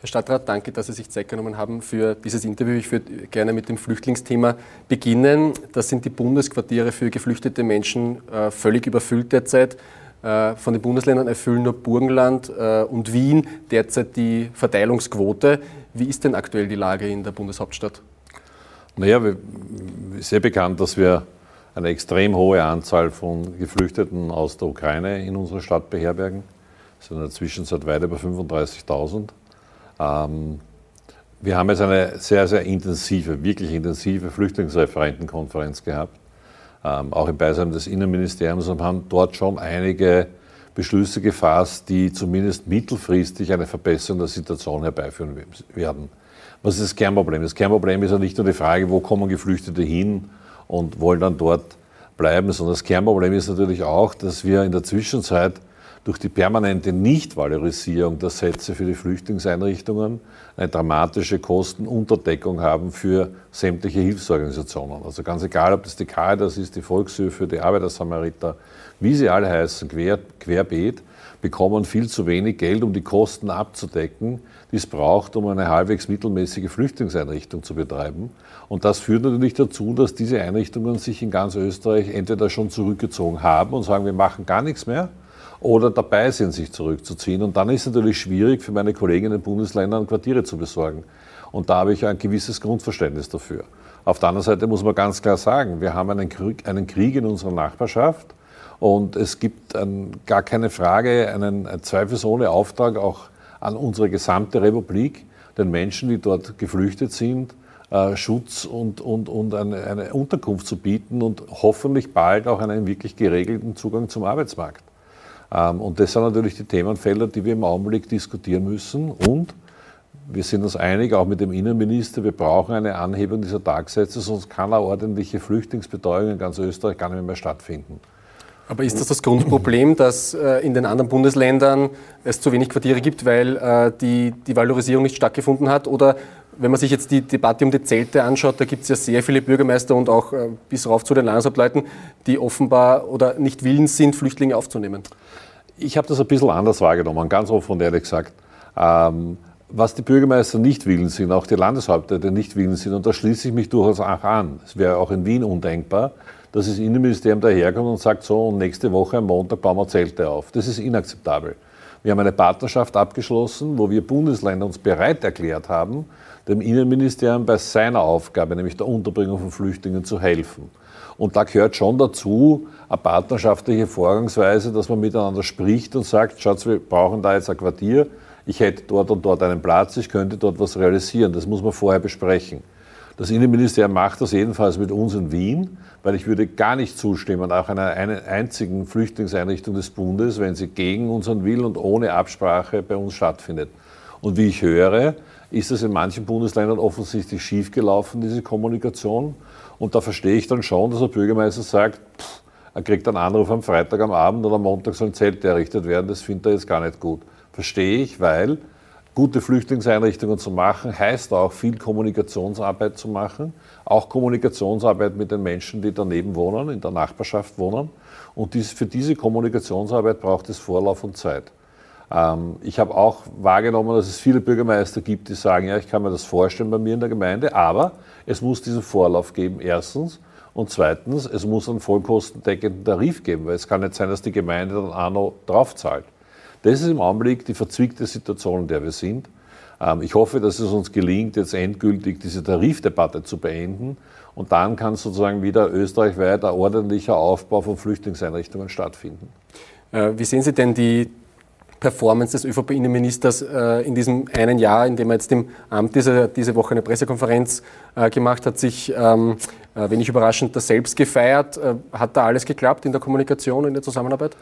Herr Stadtrat, danke, dass Sie sich Zeit genommen haben für dieses Interview. Ich würde gerne mit dem Flüchtlingsthema beginnen. Das sind die Bundesquartiere für geflüchtete Menschen äh, völlig überfüllt derzeit. Äh, von den Bundesländern erfüllen nur Burgenland äh, und Wien derzeit die Verteilungsquote. Wie ist denn aktuell die Lage in der Bundeshauptstadt? Naja, sehr bekannt, dass wir eine extrem hohe Anzahl von Geflüchteten aus der Ukraine in unserer Stadt beherbergen. Es sind in der Zwischenzeit weit über 35.000. Ähm, wir haben jetzt eine sehr, sehr intensive, wirklich intensive Flüchtlingsreferentenkonferenz gehabt, ähm, auch im Beisein des Innenministeriums und haben dort schon einige Beschlüsse gefasst, die zumindest mittelfristig eine Verbesserung der Situation herbeiführen werden. Was ist das Kernproblem? Das Kernproblem ist ja nicht nur die Frage, wo kommen Geflüchtete hin und wollen dann dort bleiben, sondern das Kernproblem ist natürlich auch, dass wir in der Zwischenzeit durch die permanente Nichtvalorisierung der Sätze für die Flüchtlingseinrichtungen eine dramatische Kostenunterdeckung haben für sämtliche Hilfsorganisationen. Also ganz egal, ob das die Caritas ist, die Volkshilfe, die Arbeitersamariter, wie sie alle heißen, quer, querbeet, bekommen viel zu wenig Geld, um die Kosten abzudecken, die es braucht, um eine halbwegs mittelmäßige Flüchtlingseinrichtung zu betreiben. Und das führt natürlich dazu, dass diese Einrichtungen sich in ganz Österreich entweder schon zurückgezogen haben und sagen, wir machen gar nichts mehr, oder dabei sind, sich zurückzuziehen. Und dann ist es natürlich schwierig für meine Kollegen in den Bundesländern Quartiere zu besorgen. Und da habe ich ein gewisses Grundverständnis dafür. Auf der anderen Seite muss man ganz klar sagen, wir haben einen Krieg, einen Krieg in unserer Nachbarschaft und es gibt ein, gar keine Frage, einen, zweifelsohne Auftrag auch an unsere gesamte Republik, den Menschen, die dort geflüchtet sind, äh, Schutz und, und, und eine, eine Unterkunft zu bieten und hoffentlich bald auch einen wirklich geregelten Zugang zum Arbeitsmarkt. Ähm, und das sind natürlich die Themenfelder, die wir im Augenblick diskutieren müssen. Und wir sind uns einig, auch mit dem Innenminister, wir brauchen eine Anhebung dieser Tagsätze, sonst kann eine ordentliche Flüchtlingsbetreuung in ganz Österreich gar nicht mehr stattfinden. Aber ist das das Grundproblem, dass äh, in den anderen Bundesländern es zu wenig Quartiere gibt, weil äh, die, die Valorisierung nicht stattgefunden hat? Oder wenn man sich jetzt die Debatte um die Zelte anschaut, da gibt es ja sehr viele Bürgermeister und auch äh, bis rauf zu den Landeshauptleuten, die offenbar oder nicht willens sind, Flüchtlinge aufzunehmen. Ich habe das ein bisschen anders wahrgenommen, ganz offen und ehrlich gesagt. Ähm, was die Bürgermeister nicht willen sind, auch die Landeshauptleute nicht willen sind, und da schließe ich mich durchaus auch an. Es wäre auch in Wien undenkbar, dass das Innenministerium daherkommt und sagt, so, und nächste Woche am Montag bauen wir Zelte auf. Das ist inakzeptabel. Wir haben eine Partnerschaft abgeschlossen, wo wir Bundesländer uns bereit erklärt haben, dem Innenministerium bei seiner Aufgabe, nämlich der Unterbringung von Flüchtlingen, zu helfen. Und da gehört schon dazu eine partnerschaftliche Vorgangsweise, dass man miteinander spricht und sagt, schaut, wir brauchen da jetzt ein Quartier, ich hätte dort und dort einen Platz, ich könnte dort was realisieren. Das muss man vorher besprechen. Das Innenministerium macht das jedenfalls mit uns in Wien, weil ich würde gar nicht zustimmen, auch einer einzigen Flüchtlingseinrichtung des Bundes, wenn sie gegen unseren Willen und ohne Absprache bei uns stattfindet. Und wie ich höre, ist das in manchen Bundesländern offensichtlich schiefgelaufen, diese Kommunikation. Und da verstehe ich dann schon, dass der Bürgermeister sagt, pff, er kriegt einen Anruf am Freitag am Abend und am Montag soll ein Zelt errichtet werden. Das findet er jetzt gar nicht gut. Verstehe ich, weil gute Flüchtlingseinrichtungen zu machen, heißt auch viel Kommunikationsarbeit zu machen. Auch Kommunikationsarbeit mit den Menschen, die daneben wohnen, in der Nachbarschaft wohnen. Und dies, für diese Kommunikationsarbeit braucht es Vorlauf und Zeit. Ähm, ich habe auch wahrgenommen, dass es viele Bürgermeister gibt, die sagen, ja, ich kann mir das vorstellen bei mir in der Gemeinde, aber es muss diesen Vorlauf geben, erstens. Und zweitens, es muss einen vollkostendeckenden Tarif geben, weil es kann nicht sein, dass die Gemeinde dann auch noch draufzahlt. Das ist im Augenblick die verzwickte Situation, in der wir sind. Ähm, ich hoffe, dass es uns gelingt, jetzt endgültig diese Tarifdebatte zu beenden. Und dann kann sozusagen wieder österreichweit ein ordentlicher Aufbau von Flüchtlingseinrichtungen stattfinden. Äh, wie sehen Sie denn die Performance des ÖVP-Innenministers äh, in diesem einen Jahr, in dem er jetzt im Amt diese, diese Woche eine Pressekonferenz äh, gemacht hat, sich ähm, äh, wenig überraschend das selbst gefeiert. Hat da alles geklappt in der Kommunikation, in der Zusammenarbeit?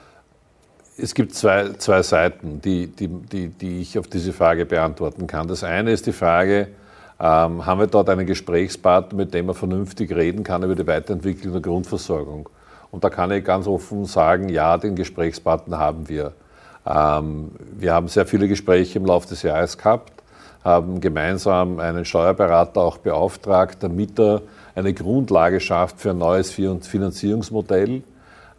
Es gibt zwei, zwei Seiten, die, die, die, die ich auf diese Frage beantworten kann. Das eine ist die Frage, ähm, haben wir dort einen Gesprächspartner, mit dem man vernünftig reden kann über die Weiterentwicklung der Grundversorgung? Und da kann ich ganz offen sagen, ja, den Gesprächspartner haben wir. Ähm, wir haben sehr viele Gespräche im Laufe des Jahres gehabt, haben gemeinsam einen Steuerberater auch beauftragt, damit er eine Grundlage schafft für ein neues Finanzierungsmodell.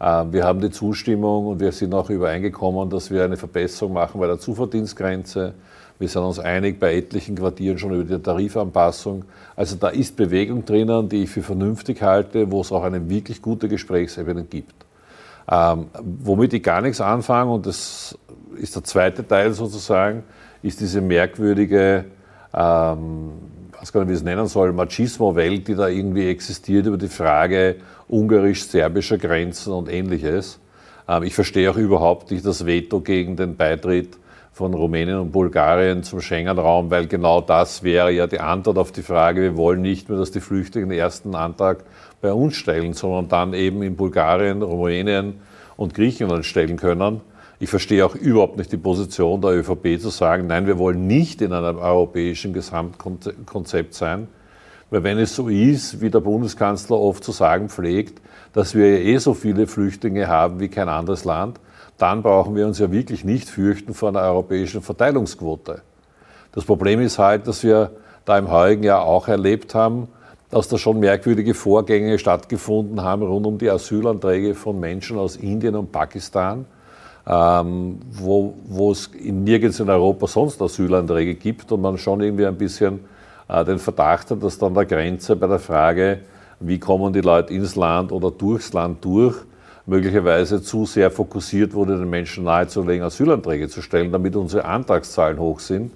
Ähm, wir haben die Zustimmung und wir sind auch übereingekommen, dass wir eine Verbesserung machen bei der Zuverdienstgrenze. Wir sind uns einig bei etlichen Quartieren schon über die Tarifanpassung. Also da ist Bewegung drinnen, die ich für vernünftig halte, wo es auch eine wirklich gute Gesprächsebene gibt. Ähm, womit ich gar nichts anfange, und das ist der zweite Teil sozusagen, ist diese merkwürdige, ähm, weiß gar nicht, wie ich es nennen soll, Machismo-Welt, die da irgendwie existiert über die Frage ungarisch-serbischer Grenzen und ähnliches. Ähm, ich verstehe auch überhaupt nicht das Veto gegen den Beitritt von Rumänien und Bulgarien zum Schengen-Raum, weil genau das wäre ja die Antwort auf die Frage, wir wollen nicht mehr, dass die Flüchtlinge den ersten Antrag bei uns stellen, sondern dann eben in Bulgarien, Rumänien und Griechenland stellen können. Ich verstehe auch überhaupt nicht die Position der ÖVP zu sagen, nein, wir wollen nicht in einem europäischen Gesamtkonzept sein. Weil wenn es so ist, wie der Bundeskanzler oft zu sagen pflegt, dass wir eh so viele Flüchtlinge haben wie kein anderes Land, dann brauchen wir uns ja wirklich nicht fürchten vor einer europäischen Verteilungsquote. Das Problem ist halt, dass wir da im heurigen Jahr auch erlebt haben, dass da schon merkwürdige Vorgänge stattgefunden haben rund um die Asylanträge von Menschen aus Indien und Pakistan, ähm, wo, es nirgends in Europa sonst Asylanträge gibt und man schon irgendwie ein bisschen äh, den Verdacht hat, dass dann der Grenze bei der Frage, wie kommen die Leute ins Land oder durchs Land durch, möglicherweise zu sehr fokussiert wurde, den Menschen nahezulegen, Asylanträge zu stellen, damit unsere Antragszahlen hoch sind.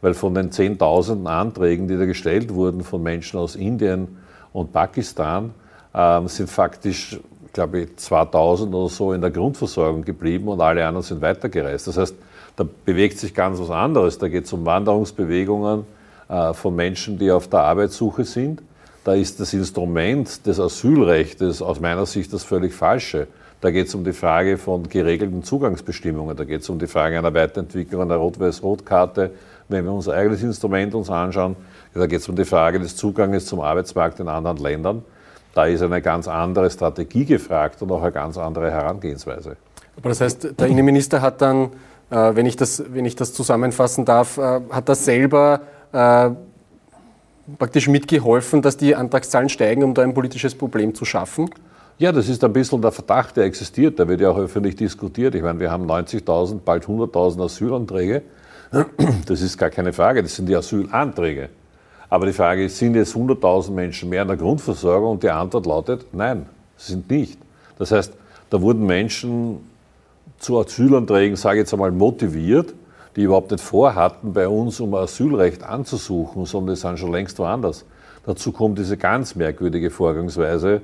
Weil von den Zehntausenden Anträgen, die da gestellt wurden von Menschen aus Indien und Pakistan, ähm, sind faktisch, glaube ich, 2000 oder so in der Grundversorgung geblieben und alle anderen sind weitergereist. Das heißt, da bewegt sich ganz was anderes. Da geht es um Wanderungsbewegungen äh, von Menschen, die auf der Arbeitssuche sind da ist das Instrument des Asylrechts aus meiner Sicht das völlig falsche. Da geht es um die Frage von geregelten Zugangsbestimmungen, da geht es um die Frage einer Weiterentwicklung einer Rot-Weiß-Rot-Karte. Wenn wir unser eigenes Instrument uns anschauen, da geht es um die Frage des Zuganges zum Arbeitsmarkt in anderen Ländern. Da ist eine ganz andere Strategie gefragt und auch eine ganz andere Herangehensweise. Aber das heißt, der Innenminister hat dann, äh, wenn, ich das, wenn ich das zusammenfassen darf, äh, hat das selber äh, praktisch mitgeholfen, dass die Antragszahlen steigen, um da ein politisches Problem zu schaffen? Ja, das ist ein bisschen der Verdacht, der existiert. Der wird ja auch öffentlich diskutiert. Ich meine, wir haben 90.000, bald 100.000 Asylanträge. Das ist gar keine Frage, das sind die Asylanträge. Aber die Frage ist, sind jetzt 100.000 Menschen mehr in der Grundversorgung? Und die Antwort lautet, nein, sind nicht. Das heißt, da wurden Menschen zu Asylanträgen, sage ich jetzt einmal, motiviert die überhaupt nicht vorhatten, bei uns um Asylrecht anzusuchen, sondern die sind schon längst woanders. Dazu kommt diese ganz merkwürdige Vorgangsweise.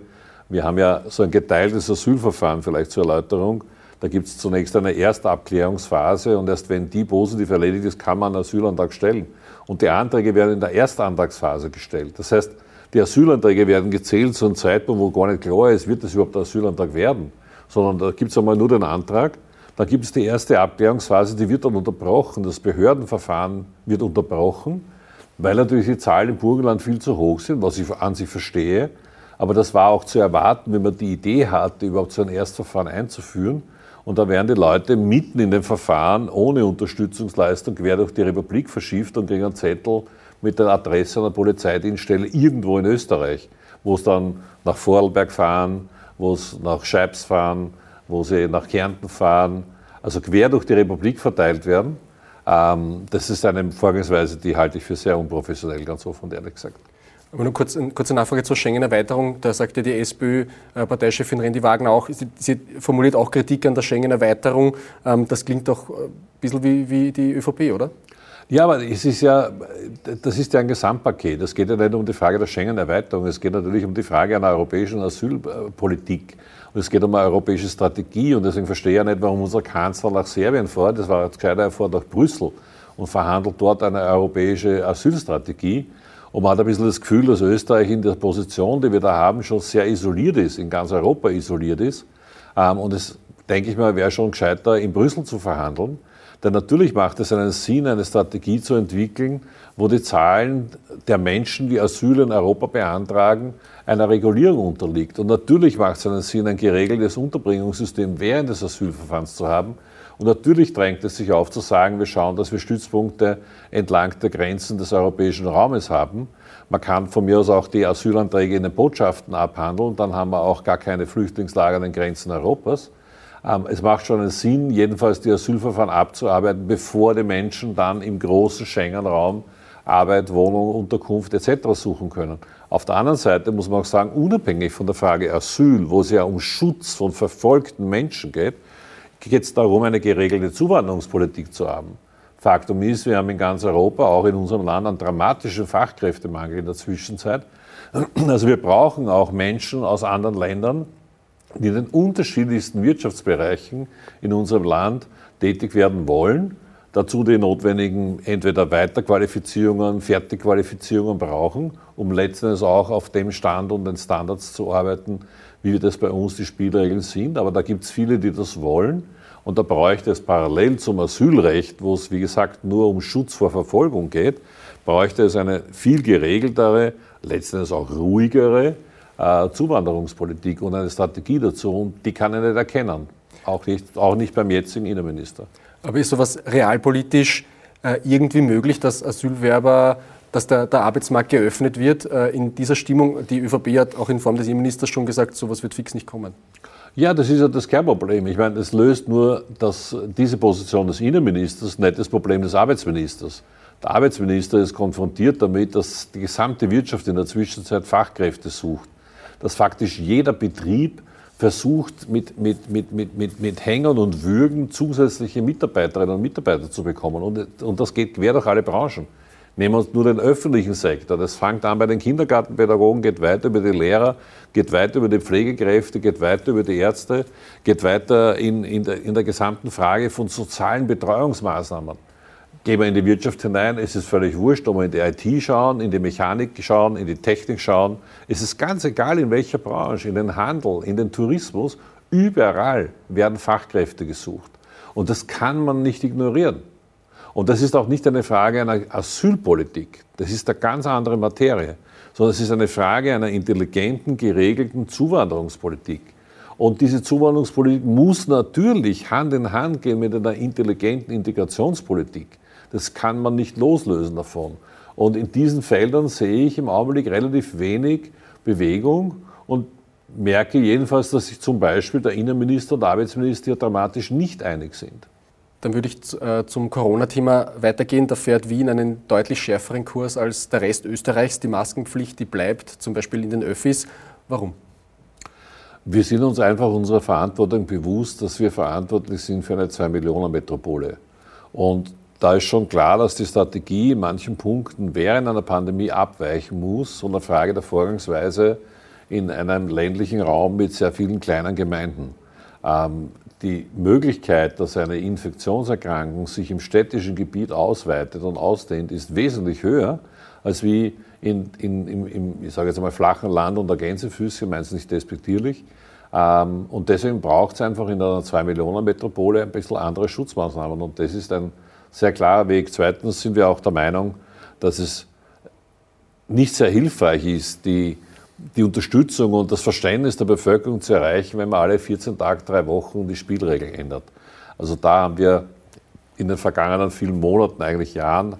Wir haben ja so ein geteiltes Asylverfahren, vielleicht zur Erläuterung. Da gibt es zunächst eine Erstabklärungsphase und erst wenn die positiv erledigt ist, kann man einen Asylantrag stellen. Und die Anträge werden in der Erstantragsphase gestellt. Das heißt, die Asylanträge werden gezählt zu einem Zeitpunkt, wo gar nicht klar ist, wird das überhaupt ein Asylantrag werden. Sondern da gibt es einmal nur den Antrag dann gibt es die erste Abklärungsphase, die wird dann unterbrochen. Das Behördenverfahren wird unterbrochen, weil natürlich die Zahlen im Burgenland viel zu hoch sind, was ich an sich verstehe. Aber das war auch zu erwarten, wenn man die Idee hatte, überhaupt so ein Erstverfahren einzuführen. Und da werden die Leute mitten in dem Verfahren ohne Unterstützungsleistung quer durch die Republik verschifft und kriegen einen Zettel mit der Adresse einer Polizeidienststelle irgendwo in Österreich, wo es dann nach Vorarlberg fahren, wo es nach Scheibs fahren, wo sie nach Kärnten fahren, also quer durch die Republik verteilt werden. Ähm, das ist eine Vorgehensweise, die halte ich für sehr unprofessionell, ganz offen und ehrlich gesagt. Aber nur kurz, kurze Nachfrage zur Schengen-Erweiterung. Da sagte die SPÖ-Parteichefin Rendi Wagner auch, sie, sie, formuliert auch Kritik an der Schengen-Erweiterung. Ähm, das klingt doch ein bisschen wie, wie die ÖVP, oder? Ja, aber es ist ja, das ist ja ein Gesamtpaket. Es geht ja nicht um die Frage der Schengen-Erweiterung, es geht natürlich um die Frage einer europäischen Asylpolitik. Und es geht um eine europäische Strategie und deswegen verstehe ich ja nicht, warum unser Kanzler nach Serbien fährt. Das war jetzt gescheiter, er fährt nach Brüssel und verhandelt dort eine europäische Asylstrategie. Und man hat ein bisschen das Gefühl, dass Österreich in der Position, die wir da haben, schon sehr isoliert ist, in ganz Europa isoliert ist. Ähm, und es, denke ich mal, wäre schon gescheiter, in Brüssel zu verhandeln. Denn natürlich macht es einen Sinn, eine Strategie zu entwickeln, wo die Zahlen der Menschen, die Asyl in Europa beantragen, einer Regulierung unterliegt. Und natürlich macht es einen Sinn, ein geregeltes Unterbringungssystem während des Asylverfahrens zu haben. Und natürlich drängt es sich auf zu sagen, wir schauen, dass wir Stützpunkte entlang der Grenzen des europäischen Raumes haben. Man kann von mir aus auch die Asylanträge in den Botschaften abhandeln, dann haben wir auch gar keine Flüchtlingslager an den Grenzen Europas. Ähm, es macht schon einen Sinn, jedenfalls die Asylverfahren abzuarbeiten, bevor die Menschen dann im großen Schengen-Raum Arbeit, Wohnung, Unterkunft etc. suchen können. Auf der anderen Seite muss man auch sagen, unabhängig von der Frage Asyl, wo es ja um Schutz von verfolgten Menschen geht, geht es darum, eine geregelte Zuwanderungspolitik zu haben. Faktum ist, wir haben in ganz Europa, auch in unserem Land, einen dramatischen Fachkräftemangel in der Zwischenzeit. Also wir brauchen auch Menschen aus anderen Ländern, die in den unterschiedlichsten Wirtschaftsbereichen in unserem Land tätig werden wollen, dazu die notwendigen entweder Weiterqualifizierungen, Fertigqualifizierungen brauchen, um letztendlich auch auf dem Stand und den Standards zu arbeiten, wie das bei uns die Spielregeln sind. Aber da gibt es viele, die das wollen. Und da bräuchte es parallel zum Asylrecht, wo es, wie gesagt, nur um Schutz vor Verfolgung geht, bräuchte es eine viel geregeltere, letztendlich auch ruhigere äh, Zuwanderungspolitik und eine Strategie dazu. Und die kann ich nicht erkennen. Auch nicht, auch nicht beim jetzigen Innenminister. Aber ist sowas realpolitisch äh, irgendwie möglich, dass Asylwerber, dass der, der Arbeitsmarkt geöffnet wird? Äh, in dieser Stimmung, die ÖVP hat auch in Form des Innenministers schon gesagt, sowas wird fix nicht kommen. Ja, das ist ja das Kernproblem. Ich meine, es löst nur dass diese Position des Innenministers nicht das Problem des Arbeitsministers. Der Arbeitsminister ist konfrontiert damit, dass die gesamte Wirtschaft in der Zwischenzeit Fachkräfte sucht. Dass faktisch jeder Betrieb versucht, mit, mit, mit, mit, mit, mit Hängern und Würgen zusätzliche Mitarbeiterinnen und Mitarbeiter zu bekommen. Und, und das geht quer durch alle Branchen. Nehmen wir uns nur den öffentlichen Sektor. Das fängt an bei den Kindergartenpädagogen, geht weiter über die Lehrer, geht weiter über die Pflegekräfte, geht weiter über die Ärzte, geht weiter in, in, der, in der gesamten Frage von sozialen Betreuungsmaßnahmen. Gehen wir in die Wirtschaft hinein, es ist völlig wurscht, ob wir in die IT schauen, in die Mechanik schauen, in die Technik schauen. Es ist ganz egal, in welcher Branche, in den Handel, in den Tourismus, überall werden Fachkräfte gesucht. Und das kann man nicht ignorieren. Und das ist auch nicht eine Frage einer Asylpolitik. Das ist eine ganz andere Materie. Sondern es ist eine Frage einer intelligenten, geregelten Zuwanderungspolitik. Und diese Zuwanderungspolitik muss natürlich Hand in Hand gehen mit einer intelligenten Integrationspolitik. Das kann man nicht loslösen davon. Und in diesen Feldern sehe ich im Augenblick relativ wenig Bewegung und merke jedenfalls, dass sich zum Beispiel der Innenminister und der Arbeitsminister dramatisch nicht einig sind. Dann würde ich äh, zum Corona-Thema weitergehen. Da fährt Wien einen deutlich schärferen Kurs als der Rest Österreichs. Die Maskenpflicht, die bleibt, zum Beispiel in den Öffis. Warum? Wir sind uns einfach unserer Verantwortung bewusst, dass wir verantwortlich sind für eine Zwei-Millionen-Metropole. Und da ist schon klar, dass die Strategie in manchen Punkten während einer Pandemie abweichen muss und eine Frage der Vorgangsweise in einem ländlichen Raum mit sehr vielen kleinen Gemeinden. Ähm, die Möglichkeit, dass eine Infektionserkrankung sich im städtischen Gebiet ausweitet und ausdehnt, ist wesentlich höher, als wie in, in, im, im, ich sage jetzt einmal, flachen Land unter Gänsefüßchen, meint es nicht despektierlich. Ähm, und deswegen braucht es einfach in einer 2-Millionen-Metropole ein bisschen andere Schutzmaßnahmen. Und das ist ein sehr klarer Weg. Zweitens sind wir auch der Meinung, dass es nicht sehr hilfreich ist, die, die Unterstützung und das Verständnis der Bevölkerung zu erreichen, wenn man alle 14 Tage, drei Wochen die Spielregeln ändert. Also da haben wir in den vergangenen vielen Monaten, eigentlich Jahren,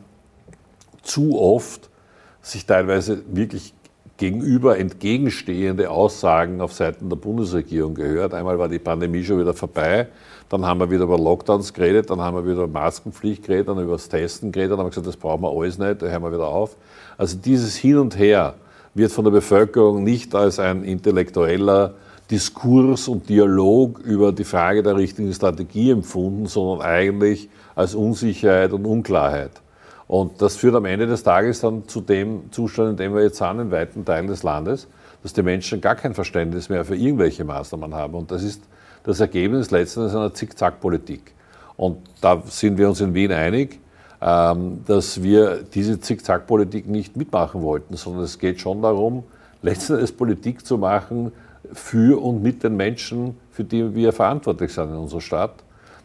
zu oft sich teilweise wirklich gegenüber entgegenstehende Aussagen auf Seiten der Bundesregierung gehört. Einmal war die Pandemie schon wieder vorbei, dann haben wir wieder über Lockdowns geredet, dann haben wir wieder über Maskenpflicht geredet, dann über das Testen geredet, dann haben wir gesagt, das brauchen wir alles nicht, da hören wir wieder auf. Also dieses Hin und Her wird von der Bevölkerung nicht als ein intellektueller Diskurs und Dialog über die Frage der richtigen Strategie empfunden, sondern eigentlich als Unsicherheit und Unklarheit. Und das führt am Ende des Tages dann zu dem Zustand, in dem wir jetzt sind, in weiten Teilen des Landes, dass die Menschen gar kein Verständnis mehr für irgendwelche Maßnahmen haben. Und das ist das Ergebnis letztendlich einer Zickzack-Politik. Und da sind wir uns in Wien einig, dass wir diese Zickzack-Politik nicht mitmachen wollten, sondern es geht schon darum, letztendlich Politik zu machen für und mit den Menschen, für die wir verantwortlich sind in unserer Stadt.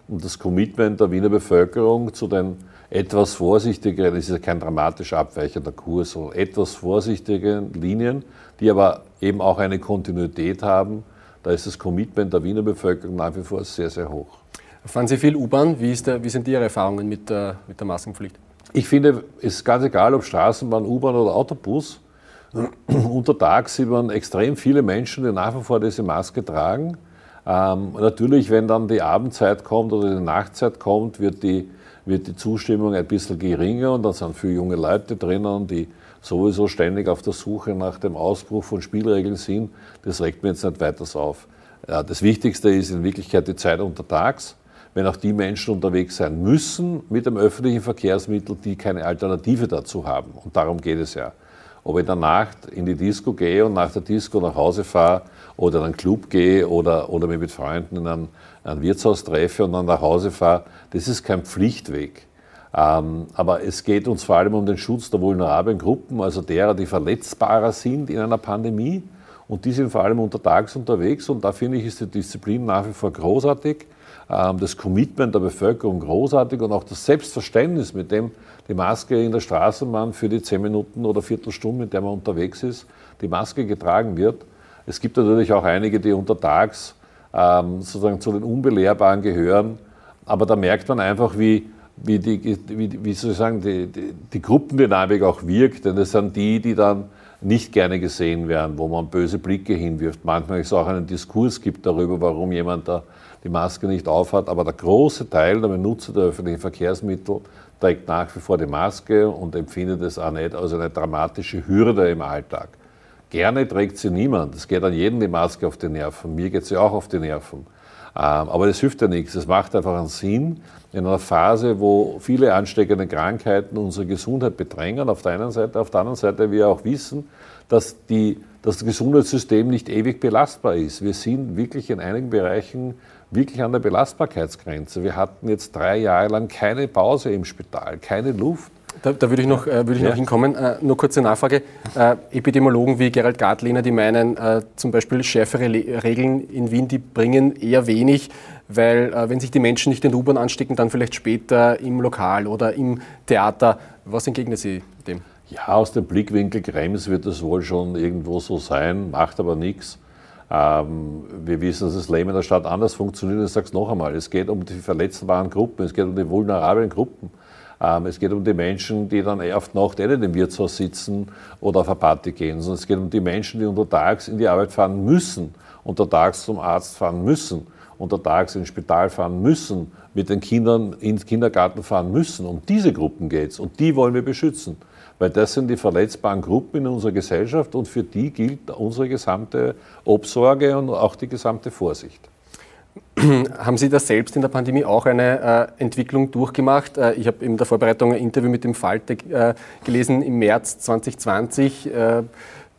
Und das Commitment der Wiener Bevölkerung zu den etwas vorsichtigeren, es ist ja kein dramatisch abweichender Kurs, sondern etwas vorsichtigen Linien, die aber eben auch eine Kontinuität haben, da ist das Commitment der Wiener Bevölkerung nach wie vor sehr, sehr hoch. Fahren Sie viel U-Bahn? Wie, wie, sind Ihre Erfahrungen mit der, mit der Maskenpflicht? Ich finde, es ist ganz egal, ob Straßenbahn, U-Bahn oder Autobus. Unter Tag sieht man extrem viele Menschen, die nach wie vor diese Maske tragen. Ähm, natürlich, wenn dann die Abendzeit kommt oder die Nachtzeit kommt, wird die, wird die Zustimmung ein bisschen geringer und dann sind viele junge Leute drinnen, die sowieso ständig auf der Suche nach dem Ausbruch von Spielregeln sind. Das regt mir jetzt nicht weiter auf. Ja, das Wichtigste ist in Wirklichkeit die Zeit untertags. Wenn auch die Menschen unterwegs sein müssen mit dem öffentlichen Verkehrsmittel, die keine Alternative dazu haben. Und darum geht es ja. Ob ich in der Nacht in die Disco gehe und nach der Disco nach Hause fahre oder in einen Club gehe oder, oder mich mit Freunden in ein, ein Wirtshaus treffe und dann nach Hause fahre, das ist kein Pflichtweg. Ähm, aber es geht uns vor allem um den Schutz der vulnerablen Gruppen, also derer, die verletzbarer sind in einer Pandemie. Und die sind vor allem untertags unterwegs. Und da finde ich, ist die Disziplin nach wie vor großartig. Ähm, das Commitment der Bevölkerung großartig und auch das Selbstverständnis, mit dem die Maske in der Straßenbahn für die zehn Minuten oder Viertelstunde, mit der man unterwegs ist, die Maske getragen wird. Es gibt natürlich auch einige, die untertags ähm, sozusagen zu den Unbelehrbaren gehören. Aber da merkt man einfach, wie, wie, die, wie, wie sozusagen die, die, die Gruppendynamik auch wirkt. Denn es sind die, die dann nicht gerne gesehen werden, wo man böse Blicke hinwirft. Manchmal es auch einen Diskurs gibt darüber, warum jemand da die Maske nicht aufhat. Aber der große Teil der Benutzer der öffentlichen Verkehrsmittel trägt nach wie vor die Maske und empfindet es auch nicht als eine dramatische Hürde im Alltag. Gerne trägt sie niemand. Es geht an jeden die Maske auf die Nerven. Mir geht sie auch auf die Nerven. Ähm, aber das hilft ja nichts. Es macht einfach einen Sinn in einer Phase, wo viele ansteckende Krankheiten unsere Gesundheit bedrängen. Auf der einen Seite, auf der anderen Seite wir auch wissen, dass, die, dass das Gesundheitssystem nicht ewig belastbar ist. Wir sind wirklich in einigen Bereichen wirklich an der Belastbarkeitsgrenze. Wir hatten jetzt drei Jahre lang keine Pause im Spital, keine Luft. Da, da würde ich noch, äh, würde ich ja. noch hinkommen. Äh, nur kurze Nachfrage. Äh, Epidemiologen wie Gerald Gartlehner, die meinen, äh, zum Beispiel schärfere Le Regeln in Wien, die bringen eher wenig, weil äh, wenn sich die Menschen nicht in der U-Bahn anstecken, dann vielleicht später im Lokal oder im Theater. Was entgegnen Sie dem? Ja, aus dem Blickwinkel Krems wird das wohl schon irgendwo so sein, macht aber nichts. Ähm, wir wissen, dass das Leben in der Stadt anders funktioniert. Ich sage es noch einmal, es geht um die verletzbaren Gruppen, es geht um die vulnerablen Gruppen. Ähm, es geht um die Menschen, die dann oft Nacht eh nicht im Wirtshaus sitzen oder auf eine Party gehen, sondern es geht um die Menschen, die untertags in die Arbeit fahren müssen, untertags zum Arzt fahren müssen, untertags ins Spital fahren müssen, mit den Kindern ins Kindergarten fahren müssen. Um diese Gruppen geht es und die wollen wir beschützen. Weil das sind die verletzbaren Gruppen in unserer Gesellschaft und für die gilt unsere gesamte Obsorge und auch die gesamte Vorsicht. Haben Sie da selbst in der Pandemie auch eine äh, Entwicklung durchgemacht? Äh, ich habe in der Vorbereitung ein Interview mit dem Falte äh, gelesen im März 2020. Äh,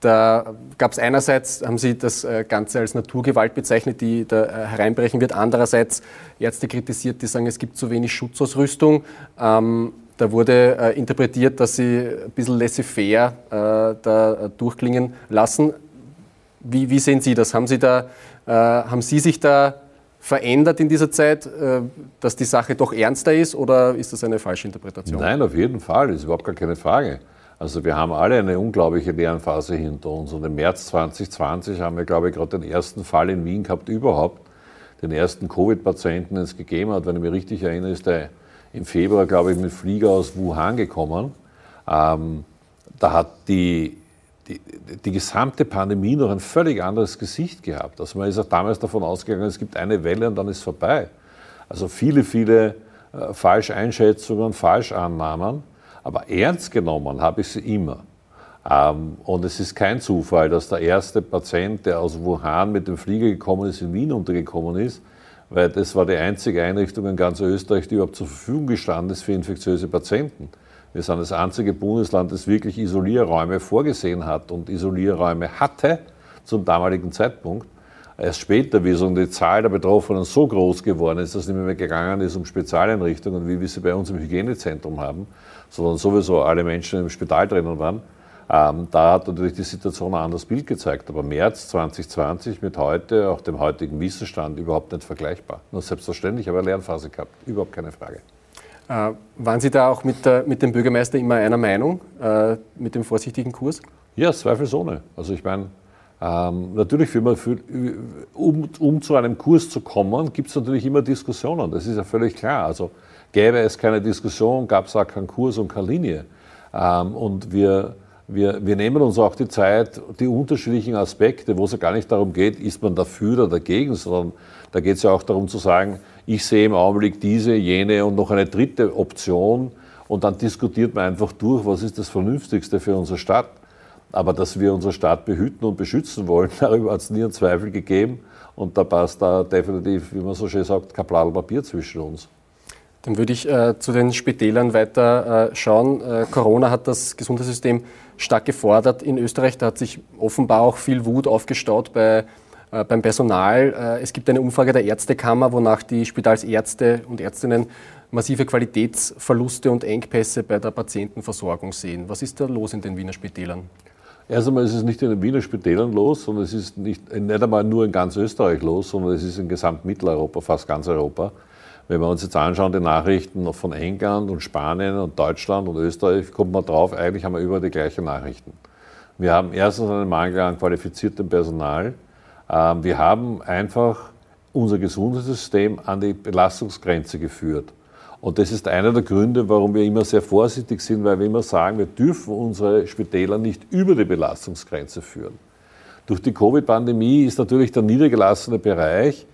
da gab es einerseits, haben Sie das äh, Ganze als Naturgewalt bezeichnet, die da äh, hereinbrechen wird. Andererseits Ärzte kritisiert, die sagen, es gibt zu wenig Schutzausrüstung. Ähm, da wurde interpretiert, dass Sie ein bisschen laissez-faire da durchklingen lassen. Wie, wie, sehen Sie das? Haben Sie, da, haben Sie sich da verändert in dieser Zeit, äh, dass die Sache doch ernster ist oder ist das eine falsche Interpretation? Nein, auf jeden Fall, das ist überhaupt gar keine Frage. Also wir haben alle eine unglaubliche Lernphase hinter uns und im März 2020 haben wir, glaube ich, gerade den ersten Fall in Wien gehabt überhaupt, den ersten Covid-Patienten, den es gegeben hat. Wenn ich mich richtig erinnere, ist der im Februar, glaube ich, mit Flieger aus Wuhan gekommen. Ähm, da hat die die, die, gesamte Pandemie noch ein völlig anderes Gesicht gehabt. Also man ist auch damals davon ausgegangen, es gibt eine Welle und dann ist vorbei. Also viele, viele äh, Falscheinschätzungen, Falschannahmen, aber ernst genommen habe ich sie immer. Ähm, und es ist kein Zufall, dass der erste Patient, der aus Wuhan mit dem Flieger gekommen ist, in Wien untergekommen ist, weil das war die einzige Einrichtung in ganz Österreich, die überhaupt zur Verfügung gestanden ist für infektiöse Patienten. Wir sind das einzige Bundesland, das wirklich Isolierräume vorgesehen hat und Isolierräume hatte zum damaligen Zeitpunkt. Erst später, wie so die Zahl der Betroffenen so groß geworden ist, dass es nicht mehr gegangen ist um Spezialeinrichtungen, wie wir sie bei uns im Hygienezentrum haben, sondern sowieso alle Menschen im Spital drinnen waren. Ähm, da hat natürlich die Situation ein anderes Bild gezeigt. Aber März 2020 mit heute, auch dem heutigen Wissensstand, überhaupt nicht vergleichbar. Nur selbstverständlich, aber Lernphase gehabt, überhaupt keine Frage. Äh, waren Sie da auch mit, der, mit dem Bürgermeister immer einer Meinung, äh, mit dem vorsichtigen Kurs? Ja, zweifelsohne. Also ich meine, ähm, natürlich, für, um, um zu einem Kurs zu kommen, gibt es natürlich immer Diskussionen. Das ist ja völlig klar. Also gäbe es keine Diskussion, gab es auch keinen Kurs und keine Linie. Ähm, und wir, wir, wir nehmen uns auch die Zeit, die unterschiedlichen Aspekte, wo es ja gar nicht darum geht, ist man dafür oder dagegen, sondern da geht es ja auch darum zu sagen, ich sehe im Augenblick diese, jene und noch eine dritte Option und dann diskutiert man einfach durch, was ist das Vernünftigste für unsere Stadt. Aber dass wir unsere Stadt behüten und beschützen wollen, darüber hat es nie einen Zweifel gegeben. Und da passt da definitiv, wie man so schön sagt, kein Blatt Papier zwischen uns. Dann würde ich äh, zu den Spitälern weiter äh, schauen. Äh, Corona hat das Gesundheitssystem stark gefordert in Österreich. Da hat sich offenbar auch viel Wut aufgestaut bei, äh, beim Personal. Äh, es gibt eine Umfrage der Ärztekammer, wonach die Spitalsärzte und Ärztinnen massive Qualitätsverluste und Engpässe bei der Patientenversorgung sehen. Was ist da los in den Wiener Spitälern? Erst einmal ist es nicht in den Wiener Spitälern los, sondern es ist nicht, nicht einmal nur in ganz Österreich los, sondern es ist in gesamt Mitteleuropa, fast ganz Europa. Wenn wir uns jetzt anschauen, die Nachrichten von England und Spanien und Deutschland und Österreich, kommt man drauf, eigentlich haben wir über die gleichen Nachrichten. Wir haben erstens einen Mangel an qualifiziertem Personal. Ähm, wir haben einfach unser Gesundheitssystem an die Belastungsgrenze geführt. Und das ist einer der Gründe, warum wir immer sehr vorsichtig sind, weil wir immer sagen, wir dürfen unsere Spitäler nicht über die Belastungsgrenze führen. Durch die Covid-Pandemie ist natürlich der niedergelassene Bereich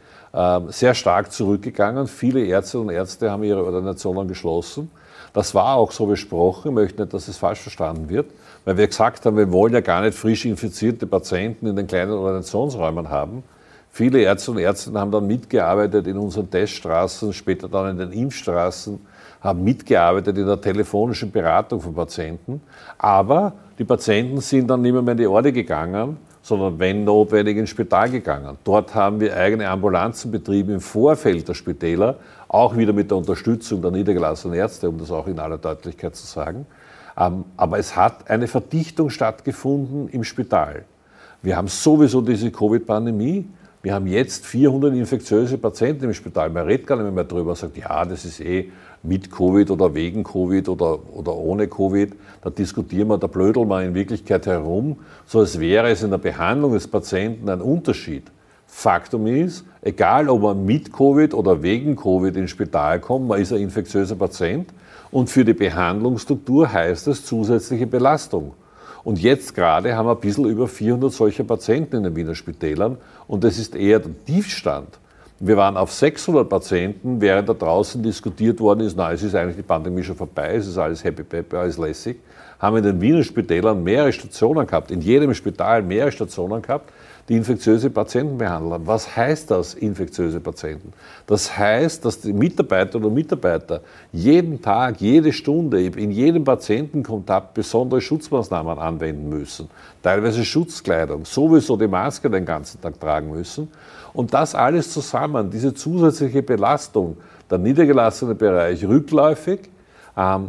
sehr stark zurückgegangen. Viele Ärzte und Ärzte haben ihre Ordinationen geschlossen. Das war auch so besprochen. Ich möchte nicht, dass es falsch verstanden wird, weil wir gesagt haben, wir wollen ja gar nicht frisch infizierte Patienten in den kleinen Ordinationsräumen haben. Viele Ärzte und Ärzte haben dann mitgearbeitet in unseren Teststraßen, später dann in den Impfstraßen, haben mitgearbeitet in der telefonischen Beratung von Patienten. Aber die Patienten sind dann nicht mehr in die Orde gegangen, sondern wenn notwendig ins Spital gegangen. Dort haben wir eigene Ambulanzen betrieben im Vorfeld der Spitäler, auch wieder mit der Unterstützung der niedergelassenen Ärzte, um das auch in aller Deutlichkeit zu sagen. Ähm, aber es hat eine Verdichtung stattgefunden im Spital. Wir haben sowieso diese Covid-Pandemie. Wir haben jetzt 400 infektiöse Patienten im Spital. Man redet gar nicht mehr darüber, sagt, ja, das ist eh mit Covid oder wegen Covid oder, oder ohne Covid. Da diskutieren wir, da blödeln wir in Wirklichkeit herum, so als wäre es in der Behandlung des Patienten ein Unterschied. Faktum ist, egal ob man mit Covid oder wegen Covid ins Spital kommt, man ist ein infektiöser Patient und für die Behandlungsstruktur heißt es zusätzliche Belastung. Und jetzt gerade haben wir ein bisschen über 400 solcher Patienten in den Wiener Spitälern und das ist eher der Tiefstand. Wir waren auf 600 Patienten, während da draußen diskutiert worden ist, na, es ist eigentlich die Pandemie schon vorbei, es ist alles happy peppy, alles lässig, haben in den Wiener Spitälern mehrere Stationen gehabt, in jedem Spital mehrere Stationen gehabt, die infektiöse Patienten behandeln. Was heißt das, infektiöse Patienten? Das heißt, dass die Mitarbeiterinnen und Mitarbeiter jeden Tag, jede Stunde, in jedem Patientenkontakt besondere Schutzmaßnahmen anwenden müssen. Teilweise Schutzkleidung, sowieso die Maske den ganzen Tag tragen müssen. Und das alles zusammen, diese zusätzliche Belastung, der niedergelassene Bereich rückläufig, ähm,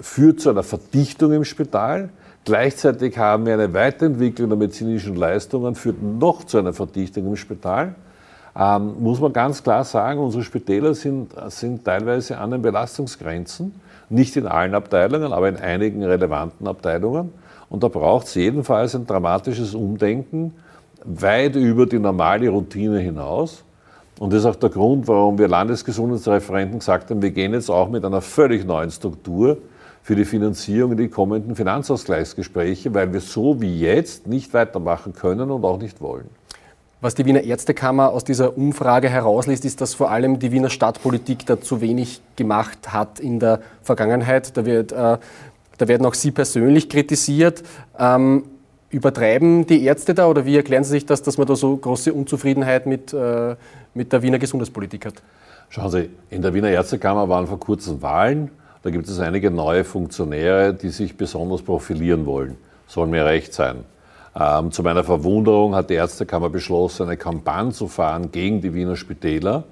führt zu einer Verdichtung im Spital. Gleichzeitig haben wir eine Weiterentwicklung der medizinischen Leistungen, führt noch zu einer Verdichtung im Spital. Ähm, muss man ganz klar sagen, unsere Spitäler sind, sind teilweise an den Belastungsgrenzen, nicht in allen Abteilungen, aber in einigen relevanten Abteilungen. Und da braucht es jedenfalls ein dramatisches Umdenken, weit über die normale Routine hinaus. Und das ist auch der Grund, warum wir Landesgesundheitsreferenten gesagt haben, wir gehen jetzt auch mit einer völlig neuen Struktur für die Finanzierung in die kommenden Finanzausgleichsgespräche, weil wir so wie jetzt nicht weitermachen können und auch nicht wollen. Was die Wiener Ärztekammer aus dieser Umfrage herausliest, ist, dass vor allem die Wiener Stadtpolitik da zu wenig gemacht hat in der Vergangenheit. Da, wird, äh, da werden auch Sie persönlich kritisiert. Ähm, übertreiben die Ärzte da oder wie erklären Sie sich das, dass man da so große Unzufriedenheit mit, äh, mit der Wiener Gesundheitspolitik hat? Schauen Sie, in der Wiener Ärztekammer waren vor kurzem Wahlen. Da gibt es einige neue Funktionäre, die sich besonders profilieren wollen. Soll mir recht sein. Ähm, zu meiner Verwunderung hat die Ärztekammer beschlossen, eine Kampagne zu fahren gegen die Wiener Spitäler.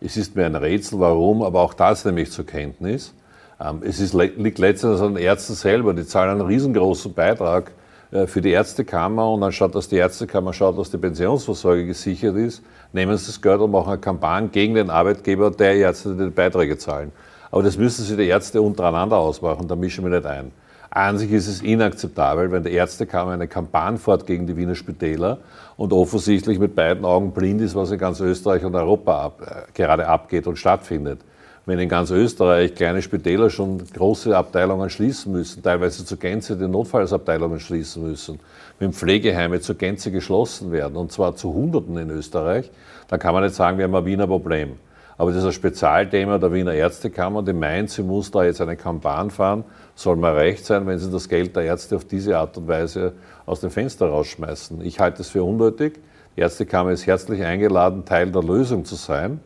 Es ist mir ein Rätsel, warum, aber auch das nehme ich zur Kenntnis. Ähm, es ist, liegt letztendlich an den Ärzten selber. Die zahlen einen riesengroßen Beitrag für die Ärztekammer und anstatt dass die Ärztekammer schaut, dass die Pensionsversorgung gesichert ist, nehmen sie das Geld und machen eine Kampagne gegen den Arbeitgeber, der Ärzte die Beiträge zahlen. Aber das müssen sich die Ärzte untereinander ausmachen, da mischen wir nicht ein. An sich ist es inakzeptabel, wenn die Ärztekammer eine Kampagne fährt gegen die Wiener Spitäler und offensichtlich mit beiden Augen blind ist, was in ganz Österreich und Europa ab, äh, gerade abgeht und stattfindet. Wenn in ganz Österreich kleine Spitäler schon große Abteilungen schließen müssen, teilweise zur Gänze die Notfallsabteilungen schließen müssen, wenn Pflegeheime zur Gänze geschlossen werden, und zwar zu Hunderten in Österreich, dann kann man nicht sagen, wir haben ein Wiener Problem. Aber das ist ein Spezialthema der Wiener Ärztekammer, die meint, sie muss da jetzt eine Kampagne fahren, soll mal recht sein, wenn sie das Geld der Ärzte auf diese Art und Weise aus dem Fenster rausschmeißen. Ich halte es für unnötig. Die Ärztekammer ist herzlich eingeladen, Teil der Lösung zu sein.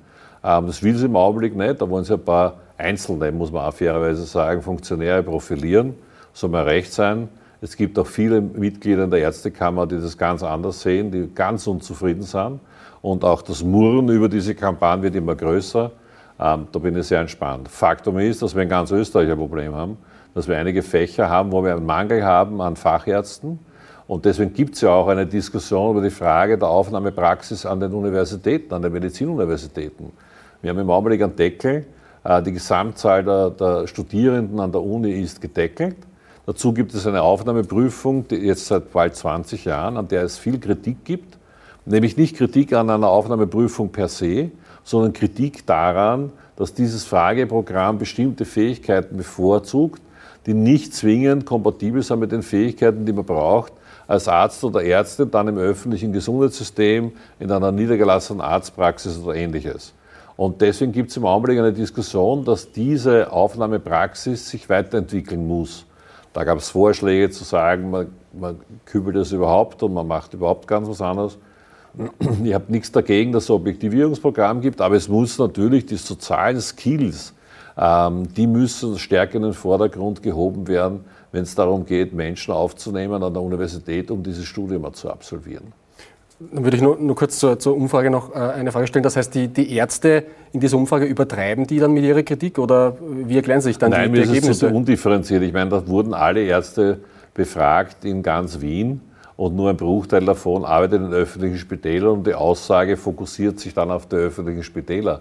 Ähm, das will sie im Augenblick nicht. Da wollen sie ein paar Einzelne, muss man auch fairerweise sagen, Funktionäre profilieren. Soll mal recht sein. Es gibt auch viele Mitglieder in der Ärztekammer, die das ganz anders sehen, die ganz unzufrieden sind. Und auch das Murren über diese Kampagne wird immer größer. Ähm, da bin ich sehr entspannt. Faktum ist, dass wir in ganz Österreich ein Problem haben, dass wir einige Fächer haben, wo wir einen Mangel haben an Fachärzten. Und deswegen gibt es ja auch eine Diskussion über die Frage der Aufnahmepraxis an den Universitäten, an den Medizinuniversitäten. Wir haben im Augenblick einen Deckel. Äh, die Gesamtzahl der, der, Studierenden an der Uni ist gedeckelt. Dazu gibt es eine Aufnahmeprüfung, die jetzt seit bald 20 Jahren, an der es viel Kritik gibt. Nämlich nicht Kritik an einer Aufnahmeprüfung per se, sondern Kritik daran, dass dieses Frageprogramm bestimmte Fähigkeiten bevorzugt, die nicht zwingend kompatibel sind mit den Fähigkeiten, die man braucht, als Arzt oder Ärztin dann im öffentlichen Gesundheitssystem, in einer niedergelassenen Arztpraxis oder ähnliches. Und deswegen gibt es im Augenblick eine Diskussion, dass diese Aufnahmepraxis sich weiterentwickeln muss. Da gab es Vorschläge zu sagen, man, man kübelt das überhaupt und man macht überhaupt ganz was anderes. Ich habe nichts dagegen, dass es ein Objektivierungsprogramm gibt, aber es muss natürlich die sozialen Skills, ähm, die müssen stärker in den Vordergrund gehoben werden, wenn es darum geht, Menschen aufzunehmen an der Universität, um dieses Studium zu absolvieren. Dann würde ich nur, nur kurz zur, zur, Umfrage noch äh, eine Frage stellen. Das heißt, die, die, Ärzte in dieser Umfrage übertreiben die dann mit ihrer Kritik oder wie erklären sich dann Nein, die, die Ergebnisse? Nein, so undifferenziert. Ich meine, da wurden alle Ärzte befragt in ganz Wien und nur ein Bruchteil davon arbeitet in öffentlichen Spitälern und die Aussage fokussiert sich dann auf die öffentlichen Spitäler.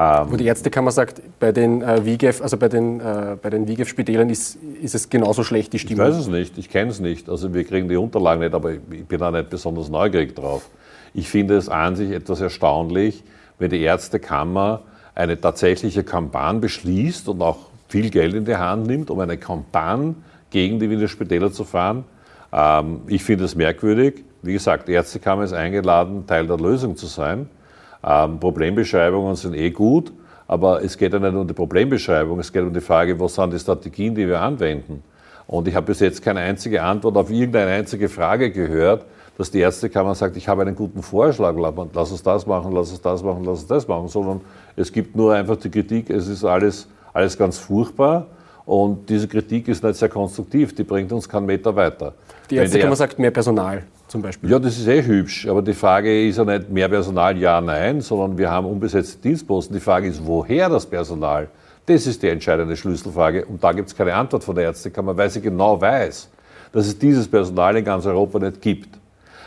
Ähm, Wo die Ärztekammer sagt, bei den äh, WIGEF, also bei den, äh, bei den WIGEF-Spitälern ist, ist es genauso schlecht, die Stimmung? Ich weiß es nicht, ich kenne es nicht. Also wir kriegen die Unterlagen nicht, aber ich bin da nicht besonders neugierig drauf. Ich finde es an sich etwas erstaunlich, wenn die Ärztekammer eine tatsächliche Kampagne beschließt und auch viel Geld in die Hand nimmt, um eine Kampagne gegen die Wiener Spitäler zu fahren. Ähm, ich finde es merkwürdig. Wie gesagt, die Ärztekammer ist eingeladen, Teil der Lösung zu sein. Ähm, Problembeschreibungen sind eh gut, aber es geht ja nicht um die Problembeschreibung, es geht um die Frage, was sind die Strategien, die wir anwenden. Und ich habe bis jetzt keine einzige Antwort auf irgendeine einzige Frage gehört, dass die Ärztekammer sagt, ich habe einen guten Vorschlag, lass uns das machen, lass uns das machen, lass uns das machen, sondern es gibt nur einfach die Kritik, es ist alles, alles ganz furchtbar und diese Kritik ist nicht sehr konstruktiv, die bringt uns keinen Meter weiter. Die Ärztekammer sagt mehr Personal zum Beispiel. Ja, das ist eh hübsch, aber die Frage ist ja nicht mehr Personal, ja, nein, sondern wir haben unbesetzte Dienstposten. Die Frage ist, woher das Personal? Das ist die entscheidende Schlüsselfrage und da gibt es keine Antwort von der Ärztekammer, weil sie genau weiß, dass es dieses Personal in ganz Europa nicht gibt.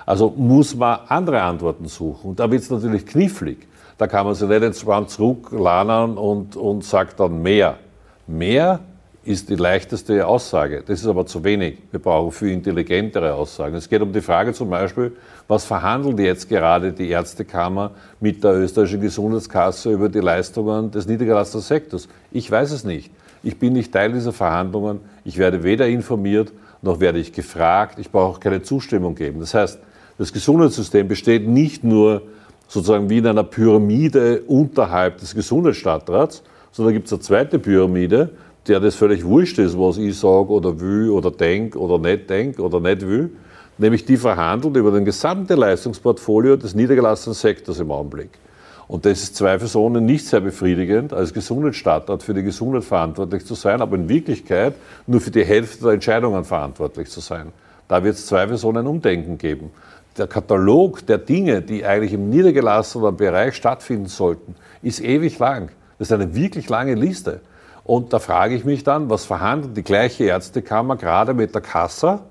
Also muss man andere Antworten suchen und da wird es natürlich knifflig. Da kann man sich nicht entspannt zurücklanern und, und sagt dann mehr. Mehr ist die leichteste Aussage. Das ist aber zu wenig. Wir brauchen viel intelligentere Aussagen. Es geht um die Frage zum Beispiel, was verhandelt jetzt gerade die Ärztekammer mit der österreichischen Gesundheitskasse über die Leistungen des niedergelassenen Sektors? Ich weiß es nicht. Ich bin nicht Teil dieser Verhandlungen. Ich werde weder informiert, noch werde ich gefragt. Ich brauche keine Zustimmung geben. Das heißt, das Gesundheitssystem besteht nicht nur sozusagen wie in einer Pyramide unterhalb des Gesundheitsstadtrats, sondern gibt es eine zweite Pyramide, der das völlig wurscht ist, was ich sage oder will oder denke oder nicht denke oder nicht will, nämlich die verhandelt über den gesamten Leistungsportfolio des niedergelassenen Sektors im Augenblick. Und das ist zweifelsohne nicht sehr befriedigend, als Gesundheitsstandort für die Gesundheit verantwortlich zu sein, aber in Wirklichkeit nur für die Hälfte der Entscheidungen verantwortlich zu sein. Da wird es zweifelsohne ein Umdenken geben. Der Katalog der Dinge, die eigentlich im niedergelassenen Bereich stattfinden sollten, ist ewig lang. Das ist eine wirklich lange Liste. Und da frage ich mich dann, was verhandelt die gleiche Ärztekammer gerade mit der Kassa,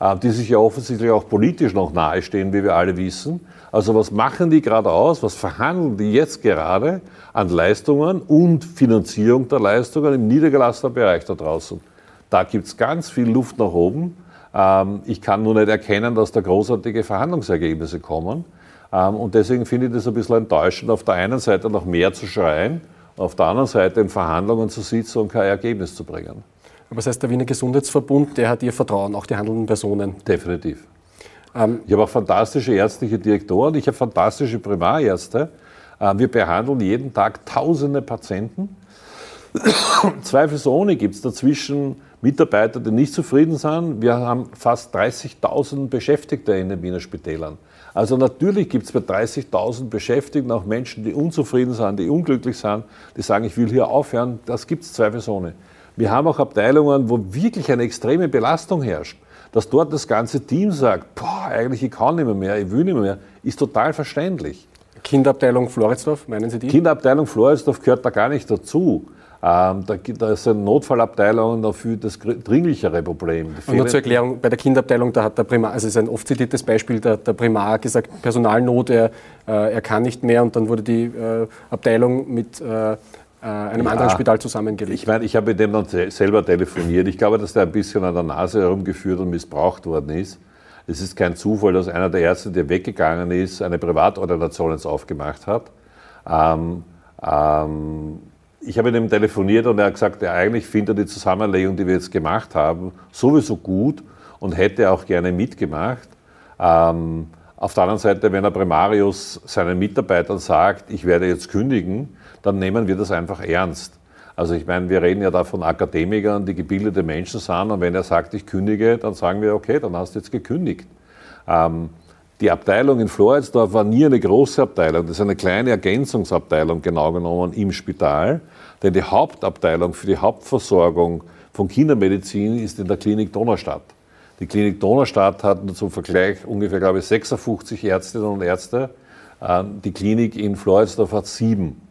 äh, die sich ja offensichtlich auch politisch noch nahestehen, wie wir alle wissen. Also was machen die gerade aus? Was verhandeln die jetzt gerade an Leistungen und Finanzierung der Leistungen im niedergelassenen Bereich da draußen? Da gibt es ganz viel Luft nach oben. Ähm, ich kann nur nicht erkennen, dass da großartige Verhandlungsergebnisse kommen. Ähm, und deswegen finde ich das ein bisschen enttäuschend, auf der einen Seite noch mehr zu schreien auf der anderen Seite in Verhandlungen zu sitzen und kein Ergebnis zu bringen. Aber das heißt, der Wiener Gesundheitsverbund, der hat Ihr Vertrauen, auch die handelnden Personen? Definitiv. Ähm, ich habe auch fantastische ärztliche Direktoren, ich habe fantastische Primarärzte. Ähm, wir behandeln jeden Tag tausende Patienten. Zweifelsohne gibt es dazwischen Mitarbeiter, die nicht zufrieden sind. Wir haben fast 30.000 Beschäftigte in den Wiener Spitälern. Also natürlich gibt es bei 30.000 Beschäftigten auch Menschen, die unzufrieden sind, die unglücklich sind, die sagen, ich will hier aufhören. Das gibt es zweifelsohne. Wir haben auch Abteilungen, wo wirklich eine extreme Belastung herrscht. Dass dort das ganze Team sagt, boah, eigentlich ich kann nicht mehr, mehr ich will nicht mehr, ist total verständlich. Kinderabteilung Floridsdorf, meinen Sie die? Kinderabteilung Floridsdorf gehört da gar nicht dazu. Ähm, da, da ist eine Notfallabteilung dafür das dringlichere Problem. Und nur zur Erklärung, bei der Kinderabteilung, da hat der Primar, also es ist ein oft zitiertes Beispiel, der, der Primar gesagt, Personalnot, er, äh, er kann nicht mehr und dann wurde die äh, Abteilung mit äh, äh einem ja, anderen Spital zusammengelegt. Ich meine, ich habe mit dem dann selber telefoniert. Ich glaube, dass der ein bisschen an der Nase herumgeführt und missbraucht worden ist. Es ist kein Zufall, dass einer der Ärzte, der weggegangen ist, eine Privatordination jetzt aufgemacht hat. Ähm, ähm, ich habe mit ihm telefoniert und er hat gesagt, ja, eigentlich findet er die Zusammenlegung, die wir jetzt gemacht haben, sowieso gut und hätte auch gerne mitgemacht. Ähm, auf der anderen Seite, wenn der Primarius seinen Mitarbeitern sagt, ich werde jetzt kündigen, dann nehmen wir das einfach ernst. Also ich meine, wir reden ja da von Akademikern, die gebildete Menschen sind und wenn er sagt, ich kündige, dann sagen wir, okay, dann hast du jetzt gekündigt. Ähm, die Abteilung in Floridsdorf war nie eine große Abteilung, das ist eine kleine Ergänzungsabteilung genau genommen im Spital, denn die Hauptabteilung für die Hauptversorgung von Kindermedizin ist in der Klinik Donaustadt. Die Klinik Donaustadt hat zum Vergleich ungefähr, glaube ich, 56 Ärztinnen und Ärzte. Ähm, die Klinik in Floridsdorf hat sieben.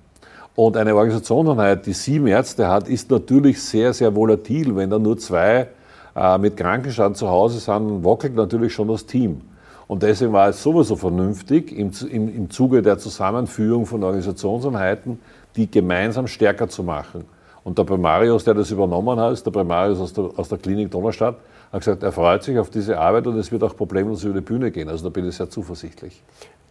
Und eine Organisationseinheit, die sieben Ärzte hat, ist natürlich sehr, sehr volatil. Wenn da nur zwei äh, mit Krankenstand zu Hause sind, wackelt natürlich schon das Team. Und deswegen war es sowieso vernünftig, im, im, im Zuge der Zusammenführung von Organisationseinheiten, die gemeinsam stärker zu machen. Und der Primarius, der das übernommen hat, der Primarius aus der, aus der Klinik Donnerstadt, hat gesagt, er freut sich auf diese Arbeit und es wird auch problemlos über die Bühne gehen. Also da bin ich sehr zuversichtlich.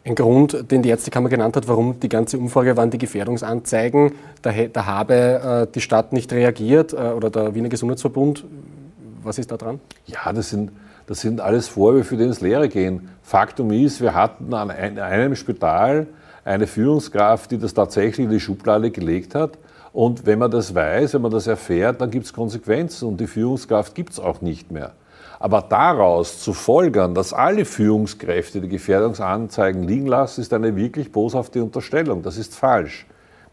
Ein Grund, den die Ärztekammer genannt hat, warum die ganze Umfrage waren die Gefährdungsanzeigen. Da, da habe äh, die Stadt nicht reagiert äh, oder der Wiener Gesundheitsverbund. Was ist da dran? Ja, das sind das sind alles Vorwürfe, die ins Leere gehen. Faktum ist, wir hatten an einem Spital eine Führungskraft, die das tatsächlich in die Schublade gelegt hat. Und wenn man das weiß, wenn man das erfährt, dann gibt es Konsequenzen und die Führungskraft gibt es auch nicht mehr. Aber daraus zu folgern, dass alle Führungskräfte die Gefährdungsanzeigen liegen lassen, ist eine wirklich boshafte Unterstellung. Das ist falsch.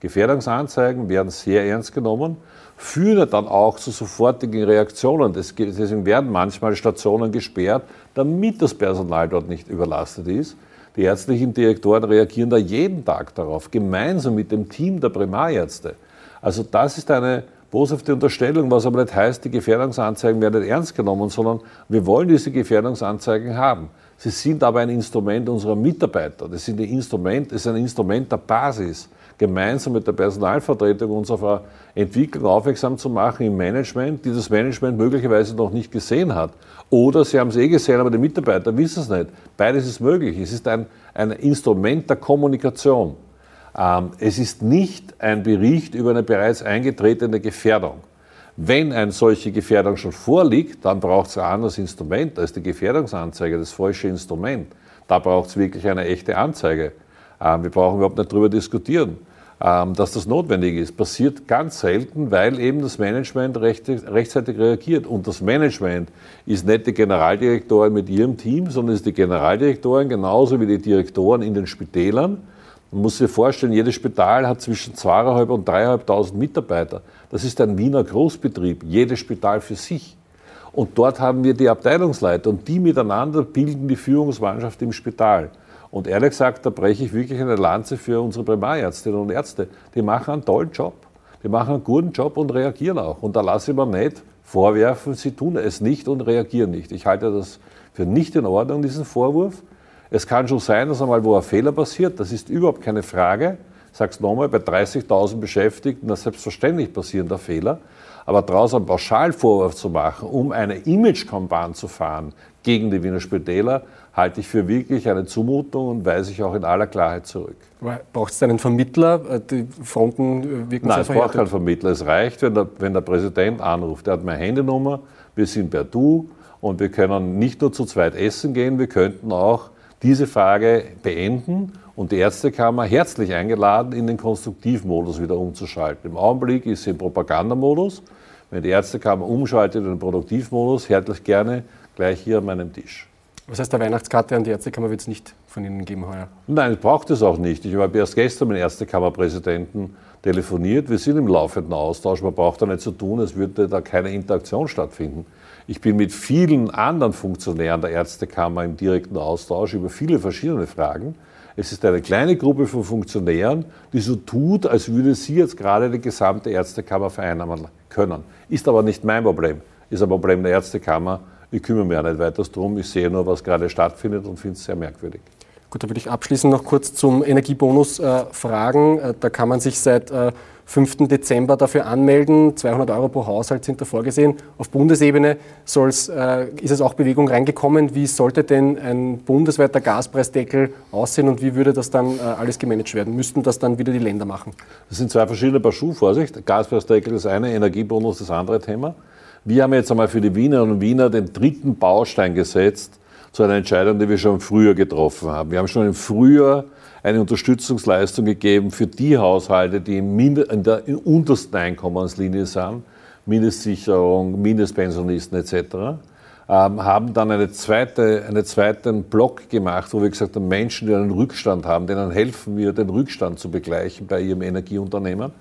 Gefährdungsanzeigen werden sehr ernst genommen führt dann auch zu sofortigen Reaktionen. Deswegen werden manchmal Stationen gesperrt, damit das Personal dort nicht überlastet ist. Die ärztlichen Direktoren reagieren da jeden Tag darauf, gemeinsam mit dem Team der Primarärzte. Also das ist eine boshafte Unterstellung, was aber nicht heißt, die Gefährdungsanzeigen werden nicht ernst genommen, sondern wir wollen diese Gefährdungsanzeigen haben. Sie sind aber ein Instrument unserer Mitarbeiter. Das, sind ein Instrument, das ist ein Instrument der Basis gemeinsam mit der Personalvertretung uns auf eine Entwicklung aufmerksam zu machen im Management, die das Management möglicherweise noch nicht gesehen hat. Oder sie haben es eh gesehen, aber die Mitarbeiter wissen es nicht. Beides ist möglich. Es ist ein, ein Instrument der Kommunikation. Ähm, es ist nicht ein Bericht über eine bereits eingetretene Gefährdung. Wenn eine solche Gefährdung schon vorliegt, dann braucht es ein anderes Instrument. Ist die Gefährdungsanzeige das falsche Instrument. Da braucht es wirklich eine echte Anzeige. Ähm, wir brauchen überhaupt nicht darüber diskutieren, ähm, dass das notwendig ist. Passiert ganz selten, weil eben das Management rechtzeitig reagiert. Und das Management ist nicht die Generaldirektorin mit ihrem Team, sondern ist die Generaldirektorin genauso wie die Direktoren in den Spitälern. Man muss sich vorstellen, jedes Spital hat zwischen 2.500 und 3.500 Mitarbeiter. Das ist ein Wiener Großbetrieb, jedes Spital für sich. Und dort haben wir die Abteilungsleiter und die miteinander bilden die Führungsmannschaft im Spital. Und ehrlich gesagt, da breche ich wirklich eine Lanze für unsere Primarärztinnen und Ärzte. Die machen einen tollen Job. Die machen einen guten Job und reagieren auch. Und da lasse ich mir nicht vorwerfen, sie tun es nicht und reagieren nicht. Ich halte das für nicht in Ordnung, diesen Vorwurf. Es kann schon sein, dass einmal wo ein Fehler passiert, das ist überhaupt keine Frage. Ich sage es nochmal, bei 30.000 Beschäftigten, das selbstverständlich passieren da Fehler. Aber daraus einen Pauschalvorwurf zu machen, um eine Image-Kampagne zu fahren gegen die Wiener Spitäler, halte ich für wirklich eine Zumutung und weise ich auch in aller Klarheit zurück. Braucht es einen Vermittler? Äh, die Fronten äh, wirken Nein, es braucht keinen Vermittler. Es reicht, wenn der, wenn der Präsident anruft. Der hat meine Handynummer, wir sind per Du und wir können nicht nur zu zweit essen gehen, wir könnten auch diese Frage beenden und die Ärztekammer herzlich eingeladen, in den Konstruktivmodus wieder umzuschalten. Im Augenblick ist sie im Propagandamodus. Wenn die Ärztekammer umschaltet in den Produktivmodus, herzlich gerne gleich hier an meinem Tisch. Was heißt, der Weihnachtskarte an die Ärztekammer wird es nicht von Ihnen geben heuer? Nein, ich braucht es auch nicht. Ich habe erst gestern mit dem Ärztekammerpräsidenten telefoniert. Wir sind im laufenden Austausch. Man braucht da nicht zu so tun, als würde da keine Interaktion stattfinden. Ich bin mit vielen anderen Funktionären der Ärztekammer im direkten Austausch über viele verschiedene Fragen. Es ist eine kleine Gruppe von Funktionären, die so tut, als würde sie jetzt gerade die gesamte Ärztekammer vereinnahmen können. Ist aber nicht mein Problem, ist ein Problem der Ärztekammer ich kümmere mich auch nicht weiter darum. Ich sehe nur, was gerade stattfindet und finde es sehr merkwürdig. Gut, da würde ich abschließend noch kurz zum Energiebonus äh, fragen. Äh, da kann man sich seit äh, 5. Dezember dafür anmelden. 200 Euro pro Haushalt sind da vorgesehen. Auf Bundesebene äh, ist es auch Bewegung reingekommen. Wie sollte denn ein bundesweiter Gaspreisdeckel aussehen und wie würde das dann äh, alles gemanagt werden? Müssten das dann wieder die Länder machen? Das sind zwei verschiedene Paar Schuhe, Vorsicht. Gaspreisdeckel ist eine, Energiebonus das andere Thema. Wir haben jetzt einmal für die Wienerinnen und Wiener den dritten Baustein gesetzt zu einer Entscheidung, die wir schon im Frühjahr getroffen haben. Wir haben schon im Frühjahr eine Unterstützungsleistung gegeben für die Haushalte, die in der untersten Einkommenslinie sind, Mindestsicherung, Mindestpensionisten etc., ähm, haben dann eine zweite, einen zweiten Block gemacht, wo wir gesagt haben, Menschen, die einen Rückstand haben, denen helfen wir, den Rückstand zu begleichen bei ihrem Energieunternehmen.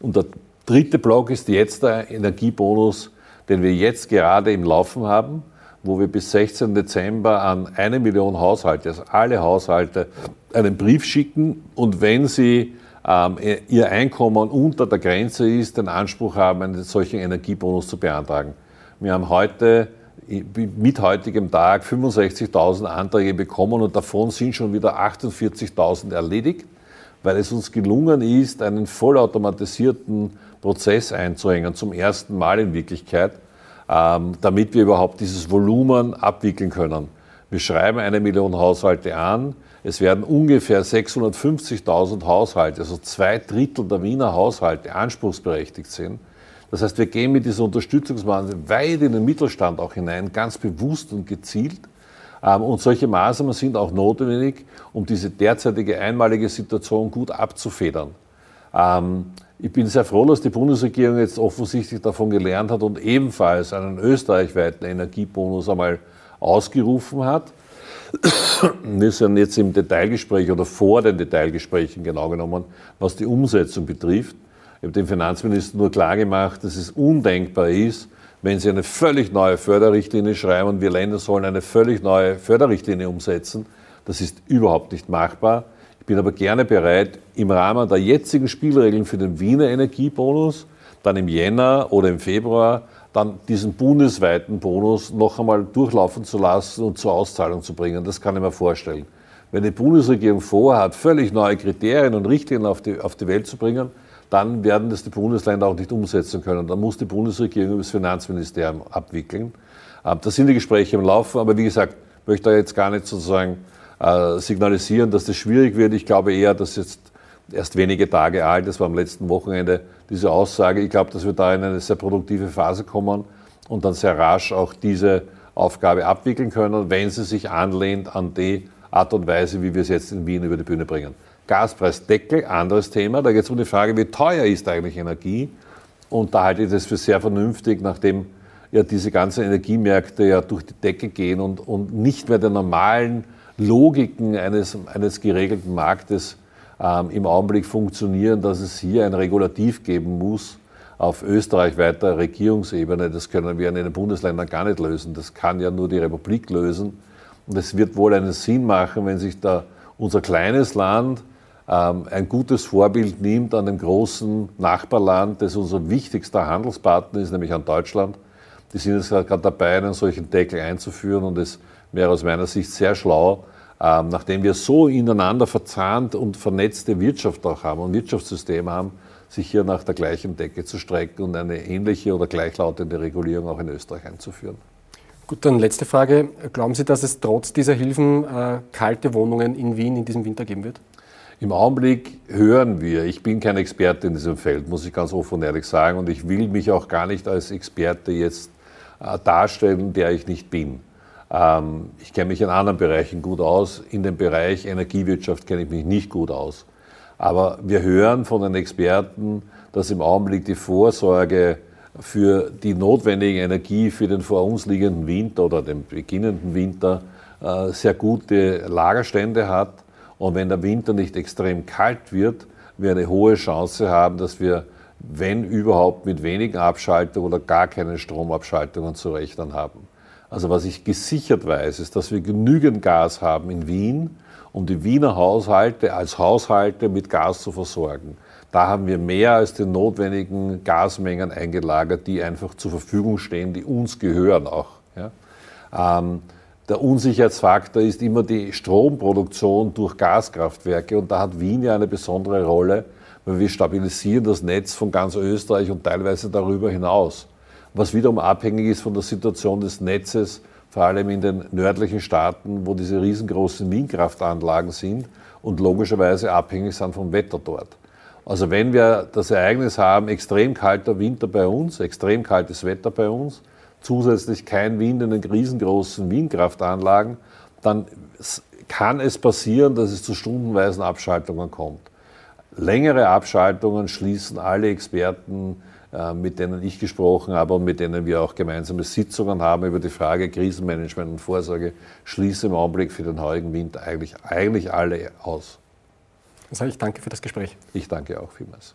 Und der dritte Block ist jetzt der Energiebonus den wir jetzt gerade im Laufen haben, wo wir bis 16. Dezember an eine Million Haushalte, also alle Haushalte, einen Brief schicken und wenn sie ähm, ihr Einkommen unter der Grenze ist, den Anspruch haben, einen solchen Energiebonus zu beantragen. Wir haben heute mit heutigem Tag 65.000 Anträge bekommen und davon sind schon wieder 48.000 erledigt, weil es uns gelungen ist, einen vollautomatisierten Prozess einzuhängen, zum ersten Mal in Wirklichkeit, ähm, damit wir überhaupt dieses Volumen abwickeln können. Wir schreiben eine Million Haushalte an. Es werden ungefähr 650.000 Haushalte, also zwei Drittel der Wiener Haushalte, anspruchsberechtigt sind. Das heißt, wir gehen mit dieser Unterstützungsmaßnahme weit in den Mittelstand auch hinein, ganz bewusst und gezielt. Ähm, und solche Maßnahmen sind auch notwendig, um diese derzeitige einmalige Situation gut abzufedern. Ich bin sehr froh, dass die Bundesregierung jetzt offensichtlich davon gelernt hat und ebenfalls einen österreichweiten Energiebonus einmal ausgerufen hat. Wir sind jetzt im Detailgespräch oder vor den Detailgesprächen genau genommen, was die Umsetzung betrifft. Ich habe dem Finanzminister nur klargemacht, dass es undenkbar ist, wenn Sie eine völlig neue Förderrichtlinie schreiben und wir Länder sollen eine völlig neue Förderrichtlinie umsetzen. Das ist überhaupt nicht machbar. Ich bin aber gerne bereit, im Rahmen der jetzigen Spielregeln für den Wiener Energiebonus, dann im Jänner oder im Februar, dann diesen bundesweiten Bonus noch einmal durchlaufen zu lassen und zur Auszahlung zu bringen. Das kann ich mir vorstellen. Wenn die Bundesregierung vorhat, völlig neue Kriterien und Richtlinien auf die, auf die Welt zu bringen, dann werden das die Bundesländer auch nicht umsetzen können. Dann muss die Bundesregierung über das Finanzministerium abwickeln. Ähm, da sind die Gespräche im Laufen, aber wie gesagt, möchte da jetzt gar nicht sozusagen äh, signalisieren, dass das schwierig wird. Ich glaube eher, dass jetzt erst wenige Tage alt, das war am letzten Wochenende diese Aussage. Ich glaube, dass wir da in eine sehr produktive Phase kommen und dann sehr rasch auch diese Aufgabe abwickeln können, wenn sie sich anlehnt an die Art und Weise, wie wir es jetzt in Wien über die Bühne bringen. Gaspreisdeckel, anderes Thema. Da geht es um die Frage, wie teuer ist eigentlich Energie? Und da halte ich das für sehr vernünftig, nachdem ja diese ganzen Energiemärkte ja durch die Decke gehen und, und nicht mehr der normalen Logiken eines, eines geregelten Marktes ähm, im Augenblick funktionieren, dass es hier ein Regulativ geben muss auf österreichweiter Regierungsebene. Das können wir in den Bundesländern gar nicht lösen. Das kann ja nur die Republik lösen. Und es wird wohl einen Sinn machen, wenn sich da unser kleines Land ähm, ein gutes Vorbild nimmt an dem großen Nachbarland, das unser wichtigster Handelspartner ist, nämlich an Deutschland. Die sind jetzt gerade dabei, einen solchen Deckel einzuführen und es wäre aus meiner Sicht sehr schlau, ähm, nachdem wir so ineinander verzahnt und vernetzte Wirtschaft auch haben und Wirtschaftssystem haben, sich hier nach der gleichen Decke zu strecken und eine ähnliche oder gleichlautende Regulierung auch in Österreich einzuführen. Gut, dann letzte Frage. Glauben Sie, dass es trotz dieser Hilfen äh, kalte Wohnungen in Wien in diesem Winter geben wird? Im Augenblick hören wir, ich bin kein Experte in diesem Feld, muss ich ganz offen und ehrlich sagen, und ich will mich auch gar nicht als Experte jetzt äh, darstellen, der ich nicht bin. Ähm, ich kenne mich in anderen Bereichen gut aus, in dem Bereich Energiewirtschaft kenne ich mich nicht gut aus. Aber wir hören von den Experten, dass im Augenblick die Vorsorge für die notwendige Energie für den vor uns liegenden Winter oder den beginnenden Winter äh, sehr gute Lagerstände hat. Und wenn der Winter nicht extrem kalt wird, wir eine hohe Chance haben, dass wir, wenn überhaupt, mit wenigen Abschaltungen oder gar keinen Stromabschaltungen zu rechnen haben. Also was ich gesichert weiß, ist, dass wir genügend Gas haben in Wien, um die Wiener Haushalte als Haushalte mit Gas zu versorgen. Da haben wir mehr als die notwendigen Gasmengen eingelagert, die einfach zur Verfügung stehen, die uns gehören auch. Ja. Ähm, der Unsicherheitsfaktor ist immer die Stromproduktion durch Gaskraftwerke und da hat Wien ja eine besondere Rolle, weil wir stabilisieren das Netz von ganz Österreich und teilweise darüber hinaus. Was wiederum abhängig ist von der Situation des Netzes, vor allem in den nördlichen Staaten, wo diese riesengroßen Windkraftanlagen sind und logischerweise abhängig sind vom Wetter dort. Also wenn wir das Ereignis haben, extrem kalter Winter bei uns, extrem kaltes Wetter bei uns, zusätzlich kein Wind in den riesengroßen Windkraftanlagen, dann kann es passieren, dass es zu stundenweisen Abschaltungen kommt. Längere Abschaltungen schließen alle Experten, mit denen ich gesprochen habe und mit denen wir auch gemeinsame Sitzungen haben über die Frage Krisenmanagement und Vorsorge, schließen im Augenblick für den heutigen Winter eigentlich, eigentlich alle aus. Dann sage ich danke für das Gespräch. Ich danke auch vielmals.